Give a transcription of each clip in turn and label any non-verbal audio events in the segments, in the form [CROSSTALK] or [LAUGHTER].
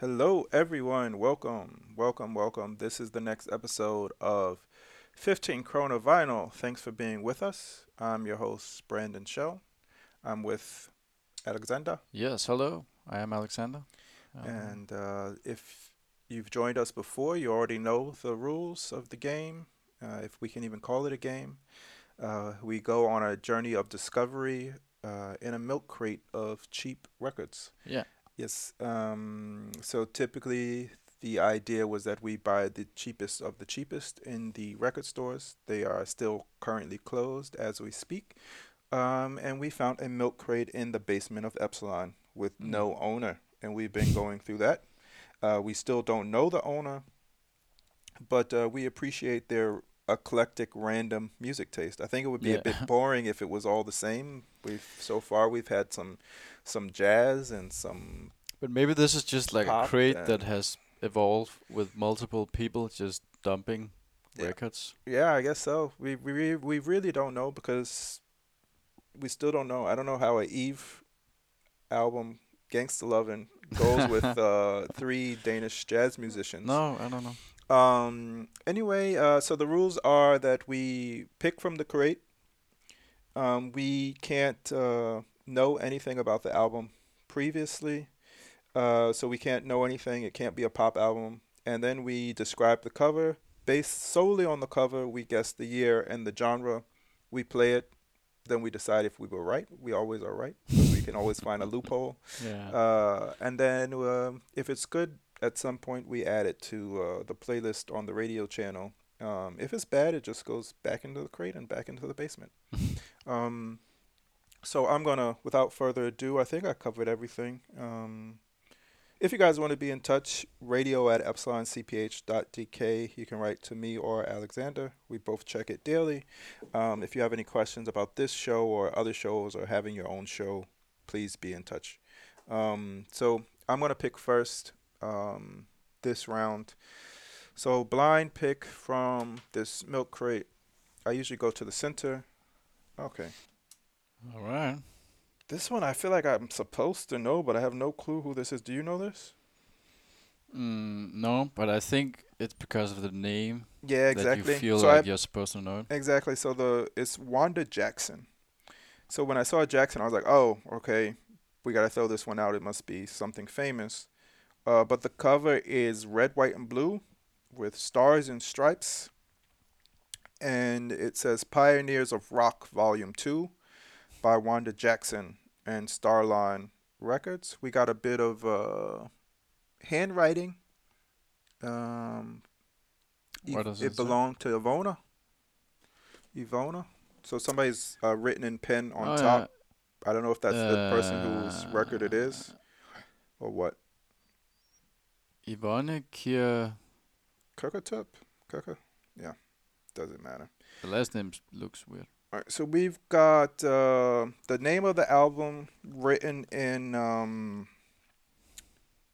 Hello, everyone. Welcome, welcome, welcome. This is the next episode of 15 Krona Vinyl. Thanks for being with us. I'm your host, Brandon Shell. I'm with Alexander. Yes, hello. I am Alexander. Um, And uh, if you've joined us before, you already know the rules of the game, uh, if we can even call it a game. Uh, we go on a journey of discovery uh, in a milk crate of cheap records. yeah, Yes. Um, so typically, the idea was that we buy the cheapest of the cheapest in the record stores. They are still currently closed as we speak. Um, and we found a milk crate in the basement of Epsilon with Mm. no owner. And we've been going through that. Uh, we still don't know the owner, but uh, we appreciate their eclectic, random music taste. I think it would be a bit [LAUGHS] boring if it was all the same. We've so far we've had some some jazz and some but maybe this is just like a crate that has evolved with multiple people just dumping Yeah. records. yeah, I guess so. We we we really don't know because we still don't know. I don't know how a Eve album Gangsta Lovin' goes with [LAUGHS] uh, three Danish jazz musicians. No, I don't know. Um. Anyway, uh, so the rules are that we pick from the crate. Um, we can't uh, know anything about the album previously, uh, so we can't know anything. It can't be a pop album. And then we describe the cover. Based solely on the cover, we guess the year and the genre. We play it. Then we decide if we were right. We always are right. we can always find a loophole. Yeah. Uh, and then um, if it's good, at some point we add it to uh, the playlist on the radio channel. Um, if it's bad, it just goes back into the crate and back into the basement. [LAUGHS] Um, so I'm gonna, without further ado, I think I covered everything. Um, if you guys want to be in touch, radio at epsiloncph.dk. You can write to me or Alexander. We both check it daily. Um, if you have any questions about this show or other shows or having your own show, please be in touch. Um, so I'm gonna pick first um, this round. So blind pick from this milk crate. I usually go to the center. Okay. All right. This one I feel like I'm supposed to know, but I have no clue who this is. Do you know this? Mm, no, but I think it's because of the name Yeah, exactly. that you feel so like I, you're supposed to know it. exactly. So the it's Wanda Jackson. So when I saw Jackson, I was like, oh, okay, we gotta throw this one out. It must be something famous. Uh, but the cover is red, white, and blue with stars and stripes, and it says "Pioneers of Rock Volume 2" by Wanda Jackson and Starline Records. We got a bit of uh, handwriting. Um, What does it it belonged to Ivona. Ivona. So somebody's uh, written in pen on Oh, top. I don't know if that's the person whose Uh, record it is or what. Yeah. Yvonne Kier. Kirkatup? Kirka? Yeah, doesn't matter. The last name looks weird. All right, so we've got uh, the name of the album written in um,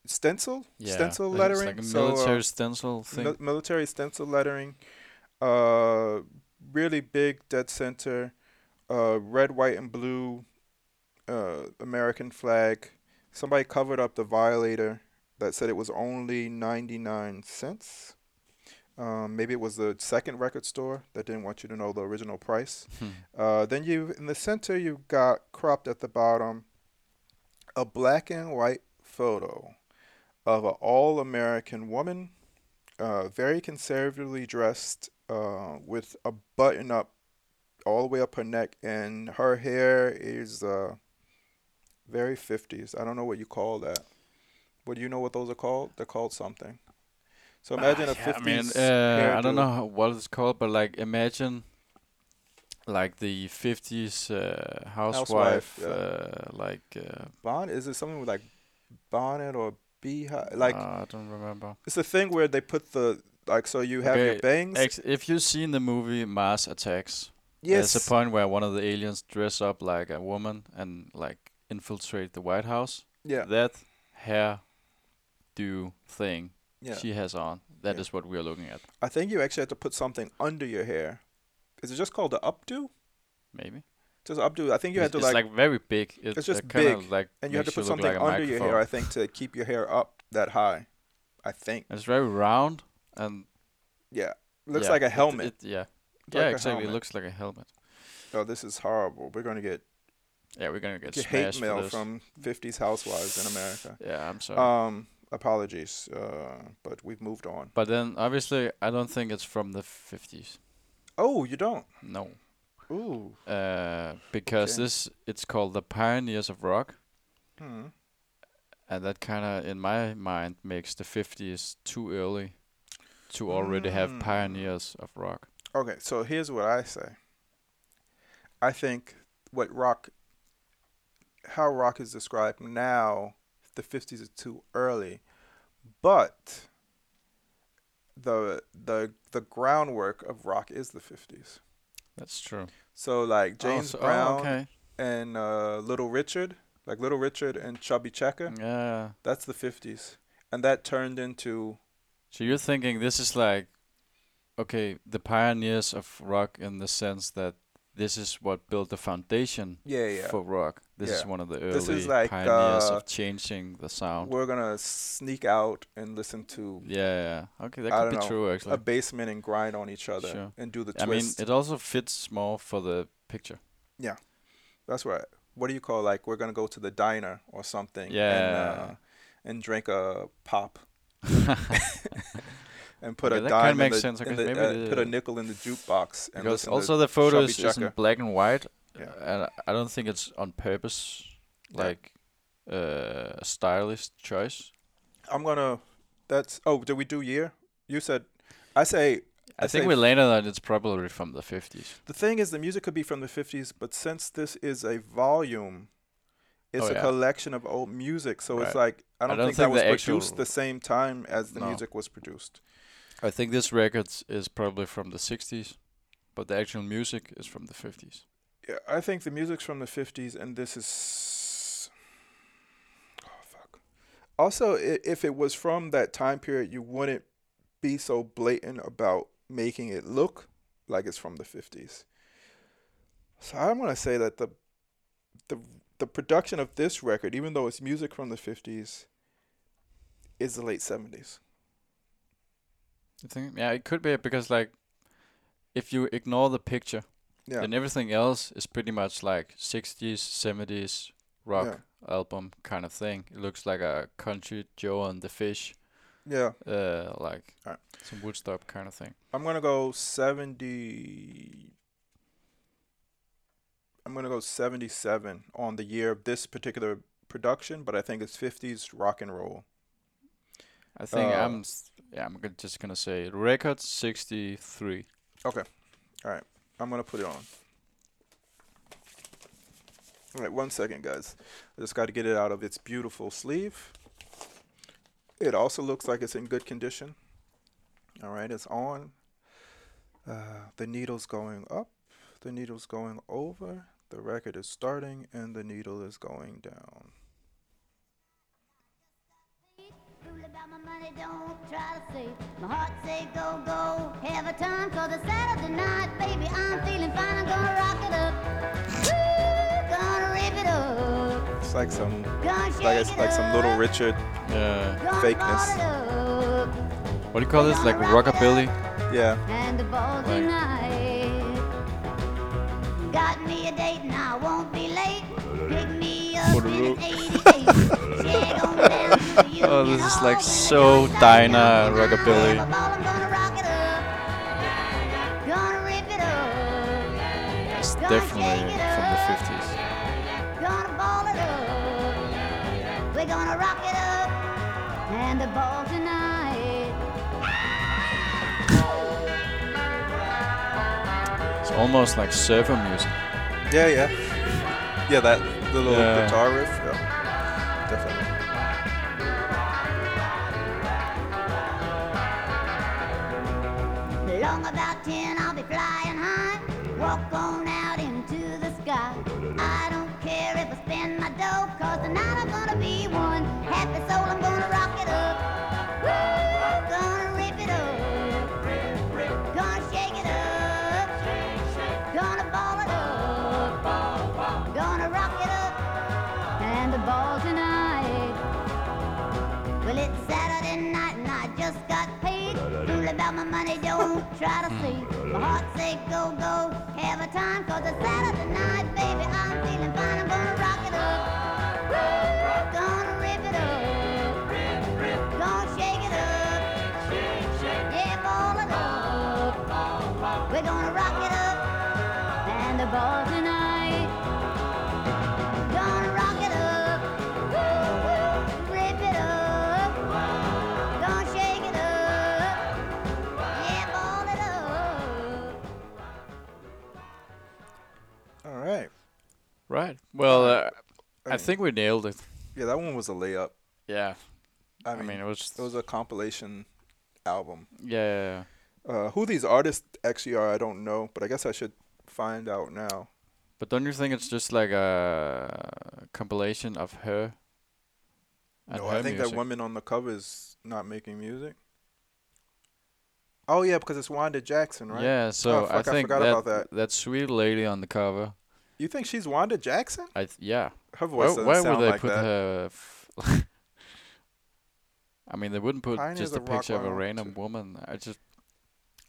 stencil, Yeah. stencil lettering. It's like a So, uh, military stencil thing. Mil- military stencil lettering, uh, really big dead center, uh, red, white, and blue, uh, American flag. Somebody covered up the violator that said it was only 99 cents. Um, maybe it was the second record store that didn't want you to know the original price. Hmm. Uh, then you in the center you've got cropped at the bottom a black and white photo of an all American woman, uh, very conservatively dressed, uh, with a button up all the way up her neck, and her hair is uh, very fifties. I don't know what you call that. What do you know what those are called? They're called something. So imagine a Ah, yeah, I mean, uh, I don't know how, what it's called, but like imagine like the 50s uh, housewife, Housewife, yeah. uh, like uh, Bonnet? Is it something with like bonnet or beehive? Like uh, I don't remember. it's a thing where they put the like so you have your bangs. Ex- if you've seen the movie Mars Attacks, yes. there's a point where one of the aliens dress up like a woman and like infiltrate the White House. yeah. That hair do thing Yeah. she has on, That is Yeah. what we are looking at. I think you actually have to put something under your hair. Is it just called the updo? Maybe. Just updo. I think you it's, had to it's like, like, very big. It, it's just big, like and you have to put something like under your hair. I think to keep your hair up that high. I think. It's very round and Yeah. Looks yeah, like a helmet. It, yeah, It's yeah, like exactly. It looks like a helmet. Oh, this is horrible. We're gonna get, Yeah, we're gonna get get hate mail from 50s housewives in America. Yeah, I'm sorry. Um, apologies, uh, but we've moved on. but then obviously, I don't think it's from the 50s. Oh, you don't? No, Ooh. uh, because Okay. this it's called the Pioneers of Rock, Hmm. and that kind of, in my mind, makes the 50s too early to already have Mm. pioneers of rock. Okay, so here's what I say. I think what rock, how rock is described now, the 50s is too early, but the the the groundwork of rock is the 50s. That's true. So like Oh, James so- oh, Brown okay. and uh, Little Richard, like Little Richard and Chubby Checker, Yeah. that's the 50s, and that turned into So you're thinking this is like, okay, the pioneers of rock in the sense that this is what built the foundation yeah yeah. for rock. This is one of the early This is like, pioneers uh, of changing the sound. We're gonna sneak out and listen to Yeah, yeah. Okay, that I could be know, true actually. a basement and grind on each other Sure. and do the I mean, it also fits more for the picture. Yeah, that's right. What do you call like we're gonna go to the diner or something? And, Yeah. uh, and drink a pop [LAUGHS] and put a dime in the, in the, uh, the- put a nickel in the jukebox and because also the photo Chubby is, in black and white, Yeah. and I don't think it's on purpose, Yeah. like uh, a stylist choice. I'm gonna. That's oh. Did we do year? You said. I say I, I think say we landed that it's probably from the 50s. the thing is the music could be from the 50s, but since this is a volume, it's Oh, a yeah. collection of old music. So it's like I don't, don't think, that was produced the same time as the No. music was produced. I think this record is probably from the 60s, but the actual music is from the 50s. Yeah, I think the music's from the 50s, and this is. Oh, fuck. Also, if it was from that time period, you wouldn't be so blatant about making it look like it's from the 50s. So I'm going to say that the, the, the production of this record, even though it's music from the 50s, is the late 70s. You think? Yeah, it could be because like, if you ignore the picture, Yeah. then everything else is pretty much like 60s, 70s rock Yeah. album kind of thing. It looks like a country Joe and the Fish, Yeah. uh, like Alright. some Woodstock kind of thing. I'm gonna go seventy. I'm gonna go seventy-seven on the year of this particular production, but I think it's fifties rock and roll. I think Uh, I'm yeah I'm just gonna say record 63. I'm gonna put it on. All right, one second, guys. I just got to get it out of its beautiful sleeve. It also looks like it's in good condition. All right, it's on. Uh, the needle's going up. The needle's going over. The record is starting, and the needle is going down. My money, don't try to save. My heart say go, go, have a time. Cause it's Saturday night, baby, I'm feeling fine. I'm gonna rock it up. Woo, gonna rip it up. It's like some, Gonna like it's like some Little. Richard. Uh, yeah. Fakeness. ball it up. What do you call this? Like rockabilly? Yeah, And the ball Right. tonight. Got me a date and I won't be late. Pick me up in an 88. [LAUGHS] [LAUGHS] Oh, this is like so diner rockabilly. Have a ball, I'm gonna rock it up. Gonna rip it up. It's definitely from the 50s. Gonna ball it up. We're gonna rock it up. And the ball tonight. It's almost like surfer music. yeah, yeah, yeah. That little Yeah. guitar riff. Yeah, Out into the sky. I don't care if I spend my dough, cause tonight I'm gonna be one happy soul. I'm gonna rock it up. Gonna rip it up. Gonna shake it up. Gonna ball it up. Gonna rock it up. And the ball tonight. Well, it's Saturday night and I just got paid. Fool about my money, don't try to see. For heart's sake, go, go, have a time. Cause it's Saturday night, baby, I'm feeling fine. I'm gonna rock it up. Gonna rip it up. Gonna shake it up. Yeah, ball it up. We're gonna rock it up. And the ball tonight. Well, uh, I mean, think we nailed it. Yeah, that one was a layup. Yeah. I I mean, mean, it was. it was a compilation album. yeah, yeah, yeah. Uh, who these artists actually are, I don't know, but I guess I should find out now. But don't you think it's just like a compilation of her? And no, her I think music? that woman on the cover is not making music. Oh yeah, because it's Wanda Jackson, right? Yeah, so Oh, fuck, I I think forgot that, about that. that sweet lady on the cover. You think she's Wanda Jackson? I th- yeah. Her Why, voice doesn't why sound would they like put that. her? F- [LAUGHS] I mean, they wouldn't put Pioneers just a picture of a random too. woman. I just,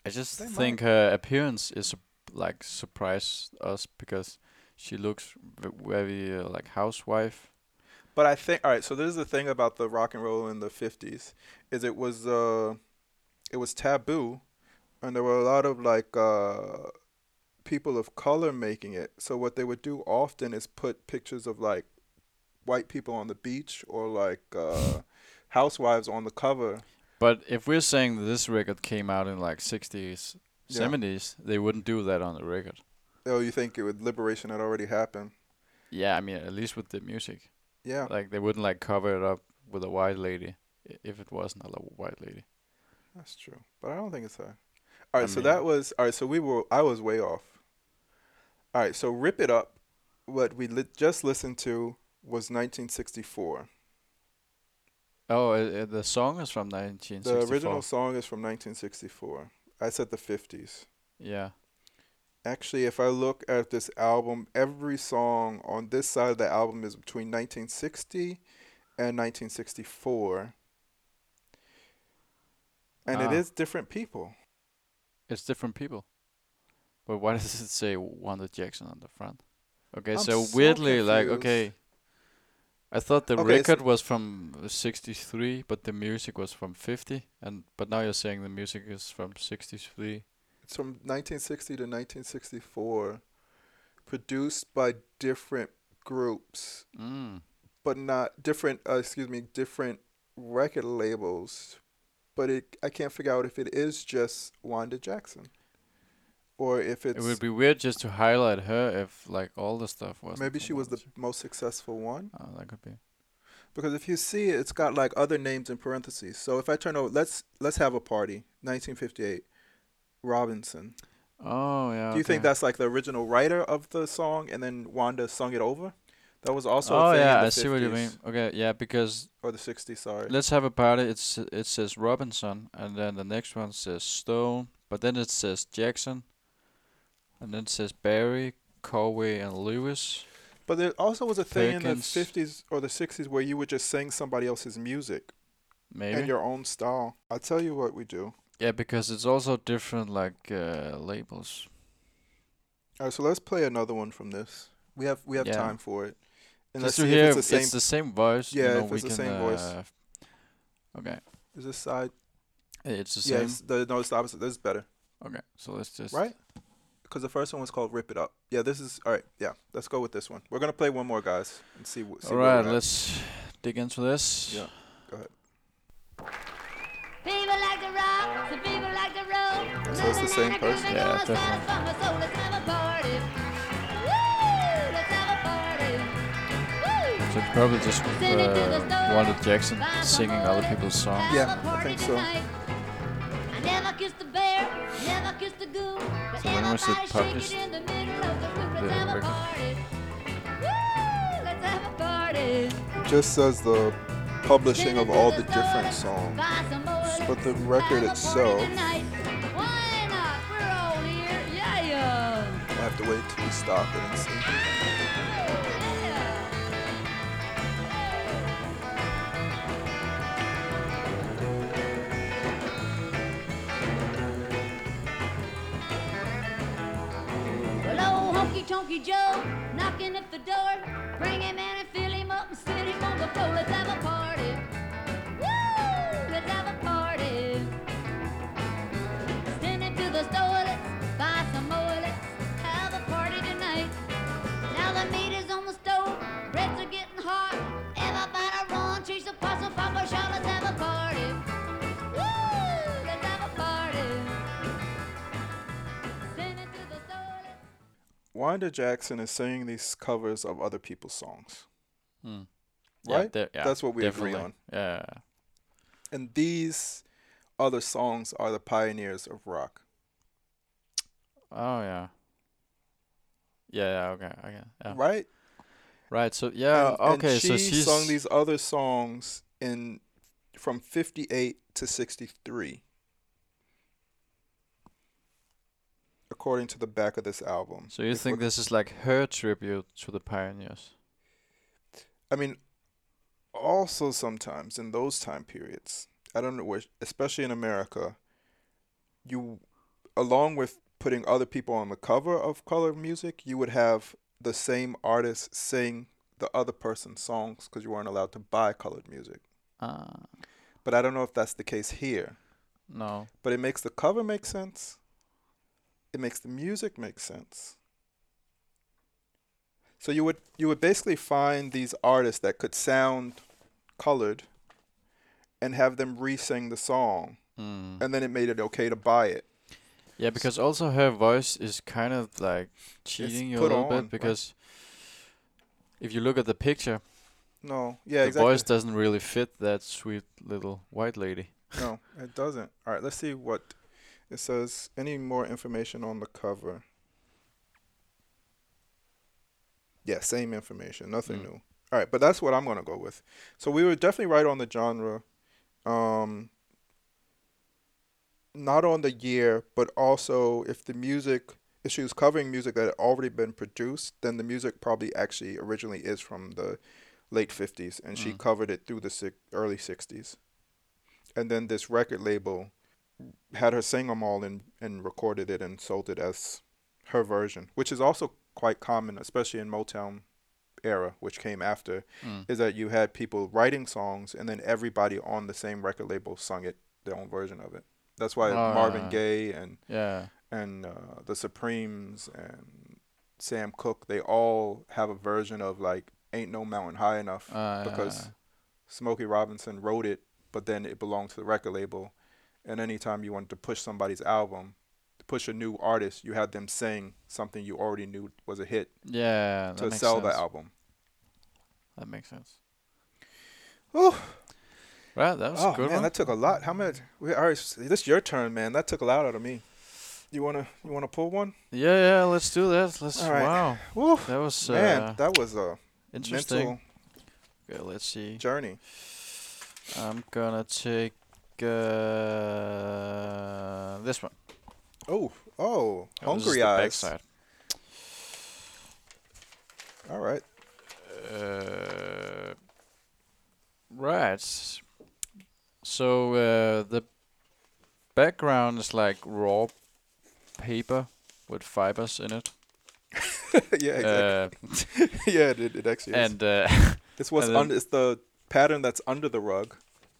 I just They think her appearance is like surprise us because she looks very uh, like housewife. But I think all right. So this is the thing about the rock and roll in the '50s, is it was uh, it was taboo, and there were a lot of like uh, people of color making it. So what they would do often is put pictures of like white people on the beach or like uh, housewives on the cover. But if we're saying that this record came out in like 60s, Yeah. 70s, they wouldn't do that on the record. Oh, you think it would liberation had already happened? Yeah, I mean, at least with the music. Yeah. Like, they wouldn't like cover it up with a white lady if it wasn't a white lady. That's true, but I don't think it's her. All right, I so mean- that was all right. So we were, I was way off. All right, so rip it up. What we li- just listened to was 1964. Oh, uh, the song is from 1964. The original song is from 1964. I said the 50s. Yeah. Actually, if I look at this album, every song on this side of the album is between 1960 and 1964. And it Ah. is different people. It's different people. But why [LAUGHS] does it say Wanda Jackson on the front? Okay, I'm so so weirdly, like, okay. I thought the Okay, record was from uh, 63, but the music was from 50. and But now you're saying the music is from 63. It's from 1960 to 1964, produced by different groups, Mm. but not different. Uh, excuse me, different record labels. But it, I can't figure out if it is just Wanda Jackson, or if it's It would be weird just to highlight her if, like, all the stuff was. maybe she was the most successful one. Oh, that could be. Because if you see it, it's got like other names in parentheses. So if I turn over, let's let's have a party, 1958, Robinson. Oh, yeah. Do you think that's like the original writer of the song, and then Wanda sung it over? That was also a Oh, thing yeah, I see what you mean. Okay, yeah, because or the 60s. Sorry. Let's have a party. It's it says Robinson, and then the next one says Stone, but then it says Jackson, and then it says Barry, Corway, and Lewis. But there also was a thing Perkins. in the 50s or the 60s where you would just sing somebody else's music Maybe. in your own style. I'll tell you what we do. yeah, because it's also different like uh, labels. All right, so let's play another one from this. We have we have Yeah. time for it. And Just let's see hear if it's the same. same voice. you Yeah, know, if we it's the can, same voice. uh, Okay, is this side? it's the Yeah, same. it's the, no, it's the opposite. This is better, Okay, so let's just right? Because the first one was called "Rip It Up." Yeah, this is all right. Yeah, let's go with this one. We're gonna play one more, guys, and see. wh- see All where right, we're at. let's dig into this. Yeah. Go ahead. People like to rock, some people like to roll. So it's the same person? Yeah, So let's have a party. Woo! Let's have a party. Woo! So it's probably just uh, Wanda Jackson singing other people's songs. Yeah, I think so. So when was it published? the middle the room. Let's The have a record? party. Woo! Let's have a party. It just says the publishing of all the different songs. Buy some more But the record have a party itself- tonight. Why not? We're all here. Yeah, yeah. I have to wait till we stop it and see. Tonky Joe knocking at the door. Bring him in and fill him up and sit him on the floor. Let's have a Wanda Jackson is singing these covers of other people's songs, Hmm. right? de- yeah, That's what we agree on. Yeah. And these other songs are the pioneers of rock. Oh yeah. Yeah. yeah okay. Okay. Yeah. Right? Right. So yeah. and, and okay. she so she's sung these other songs in from 58 to 63. According to the back of this album. So you think this is like her tribute to the pioneers? I mean, also sometimes in those time periods, I don't know especially in America, you, along with putting other people on the cover of color music, you would have the same artist sing the other person's songs because you weren't allowed to buy colored music. Ah. But I don't know if that's the case here. no. But it makes the cover make sense. It makes the music make sense. So you would you would basically find these artists that could sound colored and have them re-sing the song Mm. and then it made it okay to buy it. Yeah, because also her voice is kind of like cheating you a little on, bit right. because if you look at the picture, No, yeah, the exactly. voice doesn't really fit that sweet little white lady. No, it doesn't. All right, let's see what it says. Any more information on the cover? Yeah, same information. Nothing Mm. new. All right, but that's what I'm gonna go with. So we were definitely right on the genre. Um, not on the year, but also if the music, if she was covering music that had already been produced, then the music probably actually originally is from the late 50s, and she Mm. covered it through the si- early 60s. And then this record label had her sing them all and, and recorded it and sold it as her version, which is also quite common, especially in Motown era, which came after, Mm. is that you had people writing songs and then everybody on the same record label sung it their own version of it. That's why Marvin Ah. Gaye and Yeah. and uh, the Supremes and Sam Cooke, they all have a version of like "Ain't No Mountain High Enough" Uh, because Smokey Robinson wrote it, but then it belonged to the record label. And anytime you wanted to push somebody's album, to push a new artist, you had them sing something you already knew was a hit yeah, to sell sense. the album. That makes sense. Whew. Right, that was Oh a good man, one. that took a lot. How much? We, all right, this your turn, man. That took a lot out of me. You wanna you wanna pull one? yeah, yeah, let's do that. Let's. All right. Wow, Woo, that was uh, man, that was a interesting. Okay, let's see. journey. I'm gonna take uh, this one. Oh, oh, Oh, this hungry eyes. backside. All right. Uh, right. So uh, the background is like raw paper with fibers in it. [LAUGHS] yeah, exactly. Uh, [LAUGHS] yeah, it, it actually is. and uh, [LAUGHS] it's what's and. It's the pattern that's under the rug.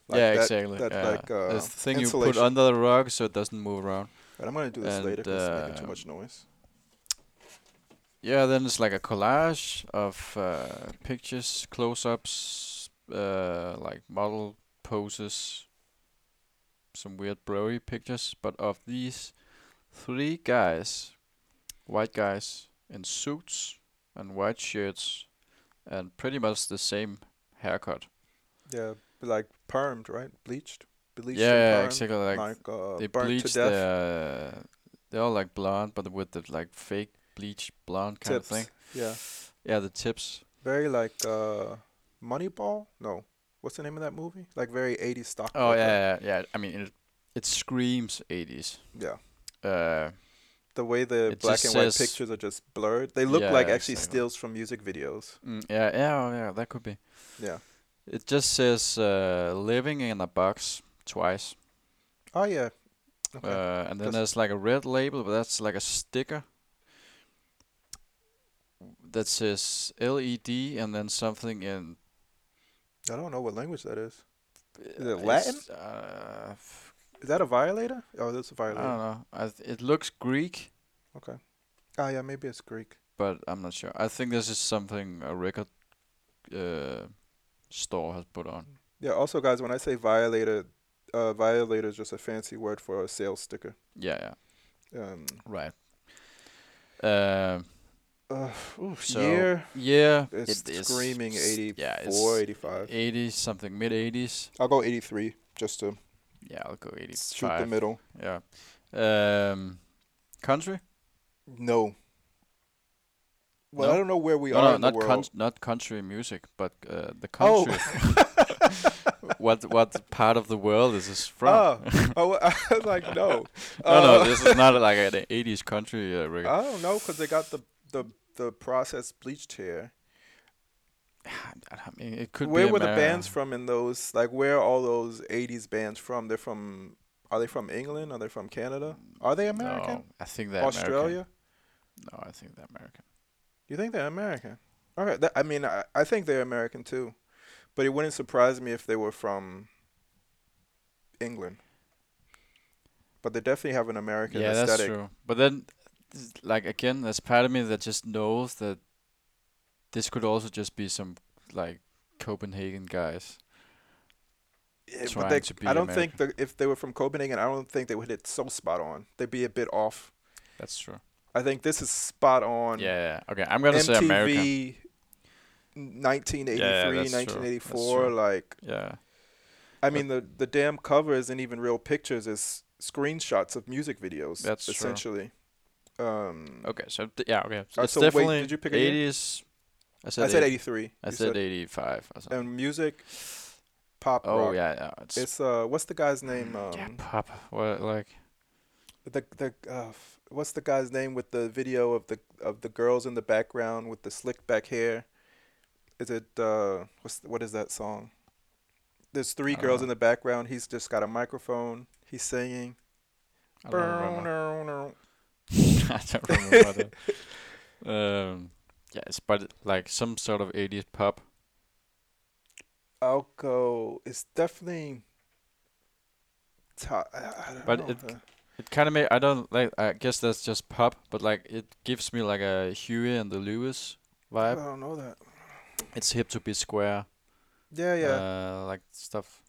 Like yeah, that- exactly. That yeah. like uh, It's the thing you put under the rug so it doesn't move around. But I'm gonna do this and, later 'cause it's making too uh, much noise. Yeah, then it's like a collage of uh, pictures, close-ups, uh, like model poses, some weird blurry pictures, but of these three guys, white guys in suits and white shirts, and pretty much the same haircut. Yeah, like permed, right? Bleached, bleached. yeah, yeah, permed, exactly. Like, Like, uh, they to their, they're all like blonde, but with the like fake bleach blonde kind tips. of thing. Yeah, Yeah, the tips. very like uh, Moneyball. No, what's the name of that movie? Like very 80s stock. Oh yeah, yeah, yeah. I mean, it, it screams 80s. Yeah. Uh, The way the black and white pictures are just blurred. They look like actually exactly. stills from music videos. mm, yeah, yeah, oh, yeah. That could be. Yeah. It just says uh, "living in a box" twice, Oh yeah. Okay. uh, and then there's like a red label, but that's like a sticker. that says LED and then something in. I don't know what language that is. Is it uh, Latin? Uh, f- Is that a violator? Oh, that's a violator. I don't know. I th- it looks Greek, Okay. Ah, yeah, maybe it's Greek. but I'm not sure. I think this is something a record uh, store has put on. Yeah. Also, guys, when I say violator, uh, violator is just a fancy word for a sales sticker. Yeah, yeah, Um. right. Um, Uh, oof, So, year. yeah, It's it is screaming s- 84, Yeah, it's 85. 80 something, mid 80s. I'll go 83 just to Yeah, I'll go 85. shoot the middle. Yeah. Um, country? No. Well, No? I don't know where we no, are no, in not the world. con- not country music, but uh, the Oh. country. [LAUGHS] what what part of the world is this from? Oh, [LAUGHS] oh, [LAUGHS] I was like, no. no, no, Uh, this is not like an 80s country uh, record. I don't know because they got the the the processed bleached hair. [SIGHS] I mean, it could where were the bands from in those? Like, where are all those '80s bands from? They're from. Are they from England? Are they from Canada? Are they American? No, I think they're Australia? American. No, I think they're American. You think they're American? All right. That, I mean, I, I think they're American too, but it wouldn't surprise me if they were from England. But they definitely have an American yeah, aesthetic. that's true. But then, like again, there's part of me that just knows that this could also just be some like Copenhagen guys. Yeah, trying they, to be I don't think that if they were from Copenhagen, I don't think they would hit so spot on. They'd be a bit off. That's true. I think this is spot on. Yeah, yeah. Okay, I'm gonna say MTV, American. 1983, Yeah, that's true. That's 1984. true. Like, Yeah. I mean, the the damn cover isn't even real pictures; it's screenshots of music videos. That's true. essentially. Um, Okay, so th- yeah, okay. So it's so wait, definitely did you pick 80s. I said, I said 80 83. I said 85 or. And music, pop oh rock. yeah, yeah. It's, It's uh, what's the guy's name? Um, yeah, pop. What like? the the uh, what's the guy's name with the video of the of the girls in the background with the slick back hair? Is it uh what's what is that song? There's three girls know. in the background. He's just got a microphone. He's singing. I don't remember. [LAUGHS] I don't remember that. Um, yeah, it's but like some sort of 80s pop. I'll go. It's definitely. Top, I, I don't But know. it- It kind of made. I don't like. I guess that's just pop, but like it gives me like a Huey and the Lewis vibe. I don't know that. It's hip to be square. Yeah, yeah, Uh, like stuff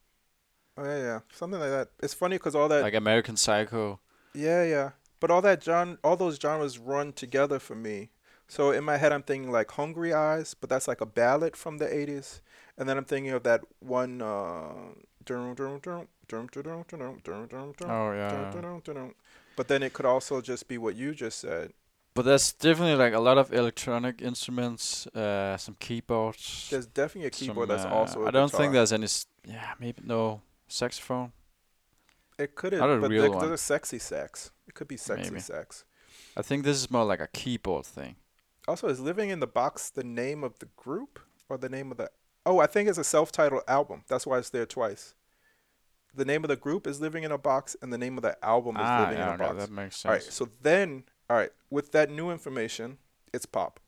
oh, yeah, yeah. Something like that. It's funny because all that. like American Psycho. Yeah, yeah. But all that genre, all those genres run together for me. So in my head, I'm thinking like Hungry Eyes, but that's like a ballad from the '80s. And then I'm thinking of that one. Uh, dun, dun, dun, dun, dun, dun, dun, dun, dun, dun, Oh yeah. But then it could also just be what you just said. But there's definitely like a lot of electronic instruments, uh, some keyboards. There's definitely a some, keyboard that's uh, also. I I don't think there's any. S- yeah, maybe no saxophone. It could not have, a but real there- one. there's a sexy sax. It could be sexy Maybe. sax. I think this is more like a keyboard thing. Also, is Living in the Box the name of the group or the name of the? Oh, I think it's a self-titled album. That's why it's there twice. The name of the group is Living in a Box, and the name of the album is ah, Living yeah, in a okay, Box. that makes sense. All right. So then, all right, with that new information, it's pop.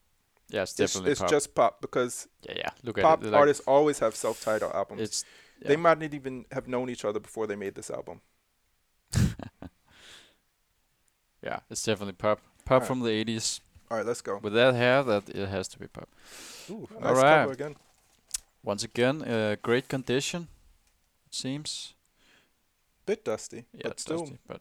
yeah, it's It's, definitely it's pop. just pop because yeah, yeah. Look pop at it. like, artists always have self-titled albums. It's They might not even have known each other before they made this album. [LAUGHS] yeah, it's definitely pop. Pop Alright. from the 80s. All right, let's go. With that hair, that it has to be pop. Ooh, nice right. cover again. Once again, uh, great condition. It seems. Bit dusty, Yeah, but still dusty, but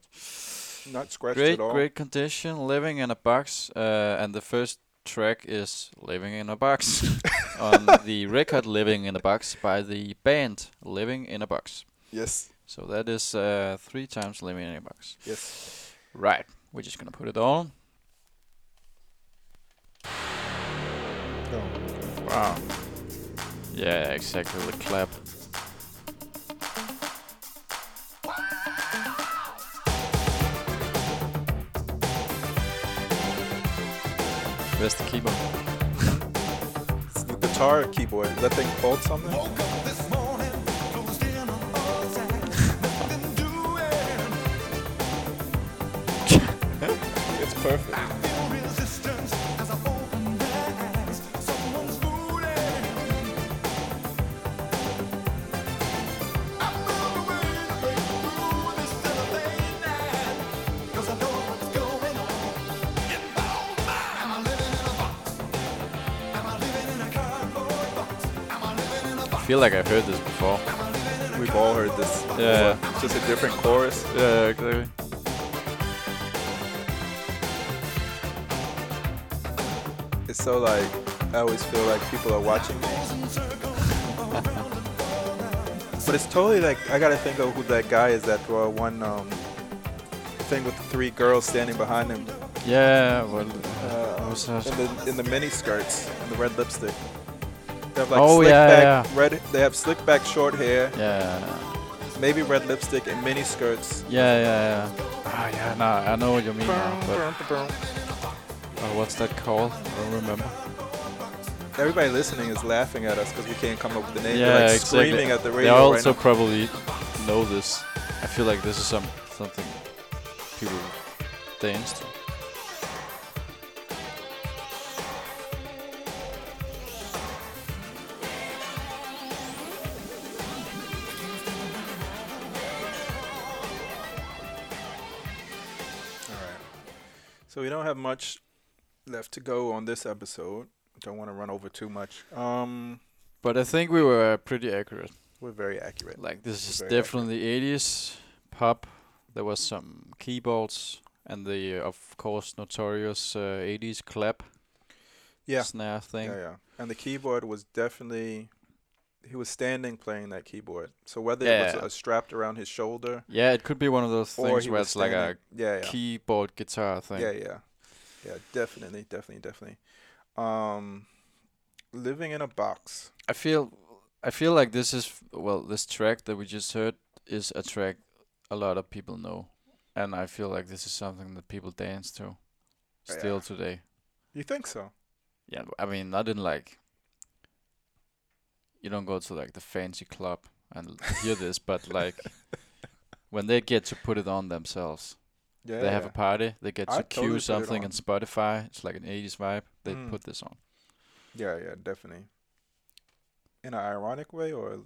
not scratched great, at all. great condition. Living in a box, uh, and the first track is "Living in a Box" [LAUGHS] on the record "Living in a Box" by the band "Living in a Box." Yes, So that is uh, three times "Living in a Box." yes. Right. We're just gonna put it on. Oh. Wow. Yeah, exactly. The clap. Where's the keyboard? It's the guitar keyboard. Is that thing called something? [LAUGHS] It's perfect. Feel like I've heard this before. We've all heard this. before. Yeah. Just a different chorus. Yeah, exactly. It's so like I always feel like people are watching me. [LAUGHS] but it's totally like I gotta think of who that guy is. That uh, one um, thing with the three girls standing behind him Yeah, well, uh, in the in the mini skirts and the red lipstick. They have like Oh, slick yeah, back yeah. red. They have slick back short hair, yeah, maybe red lipstick and mini skirts. yeah, yeah, yeah. Ah, yeah, nah, I know what you mean now, but uh, what's that called? I don't remember. Everybody listening is laughing at us because we can't come up with the name. yeah, They're like exactly. screaming at the They radio right also now. probably know this. I feel like this is some something people dance to. Don't have much left to go on this episode. Don't want to run over too much. Um, But I think we were pretty accurate. we're very accurate. Like this is Very definitely 80s pop. There was some keyboards and the uh, of course notorious uh, 80s clap Yeah. snare thing. Yeah, yeah. And the keyboard was definitely he was standing playing that keyboard. So whether it was uh, strapped around his shoulder Yeah, it could be one of those things where it's like a yeah, yeah. keyboard guitar thing. Yeah, yeah. Yeah, definitely, definitely, definitely. Um living in a box. I feel I feel like this is well this track that we just heard is a track a lot of people know. And I feel like this is something that people dance to still Yeah. today. You think so? Yeah, I mean, not in like you don't go to like the fancy club and hear this, but like [LAUGHS] when they get to put it on themselves, Yeah. they have yeah. a party, they get to totally cue something on. on Spotify. It's like an 80s vibe. They Mm. put this on. Yeah, yeah, definitely. In an ironic way or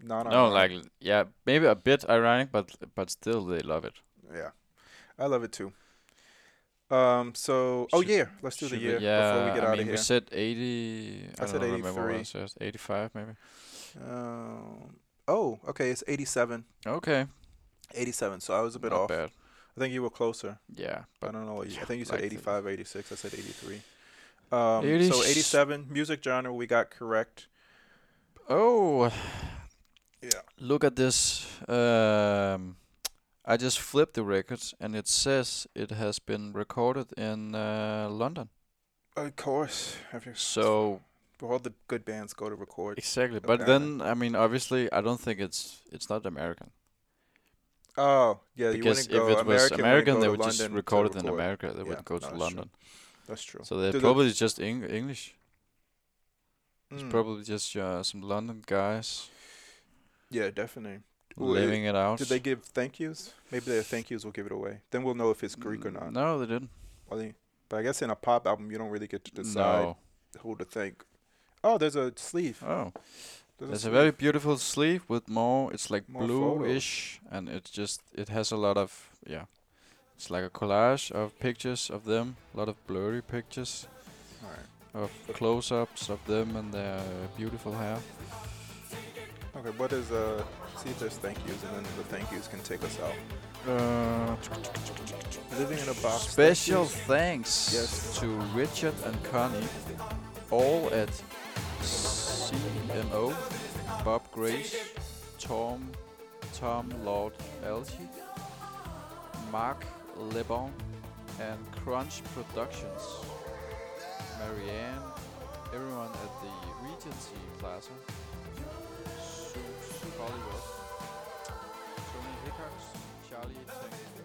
not No, like yeah, maybe a bit ironic, but but still they love it. Yeah, I love it too. Um. So, oh Should- yeah, let's do the Should we- year yeah, before we get I out mean, of here. we said 80. I, I said don't remember what I 83. said. 85 maybe. Um. Oh, okay. It's eighty-seven. Okay, Eighty-seven. So I was a bit not off. bad. I think you were closer. Yeah, But I don't know. What you, I think you said like 85, 86. I said 83. Um. So eighty-seven music genre we got correct. oh, Yeah. look at this. Um, I just flipped the records, and it says it has been recorded in uh, London. Of course. Have you, So all the good bands go to record. exactly, but then I mean, obviously, I don't think it's it's not American Oh, yeah. because if go it was American, American, they would just record it in record. America. They Yeah, would go to that's true. London. That's true. So they're Do probably just Eng- English. It's Mm, probably just uh, some London guys Yeah, definitely. Living it out. Did they give thank yous? Maybe their thank yous will give it away. Then we'll know if it's Greek or not. No, they didn't. I think, but I guess in a pop album, you don't really get to decide No. who to thank. Oh, there's a sleeve. Oh, There's, there's a sleeve. very beautiful sleeve with more. It's like More bluish, and it's just it has a lot of yeah. It's like a collage of pictures of them, a lot of blurry pictures of close-ups of them and their beautiful hair. Okay, what is uh? See if there's thank yous, and then the thank yous can take us out. Uh, Living in a box. special thanks Yes. to Richard and Connie, all at CMO, Bob Grace, Tom, Tom Lord Algie, Mark Lebon, and Crunch Productions. Marianne, everyone at the Regency Plaza, Hollywood. Tony Charlie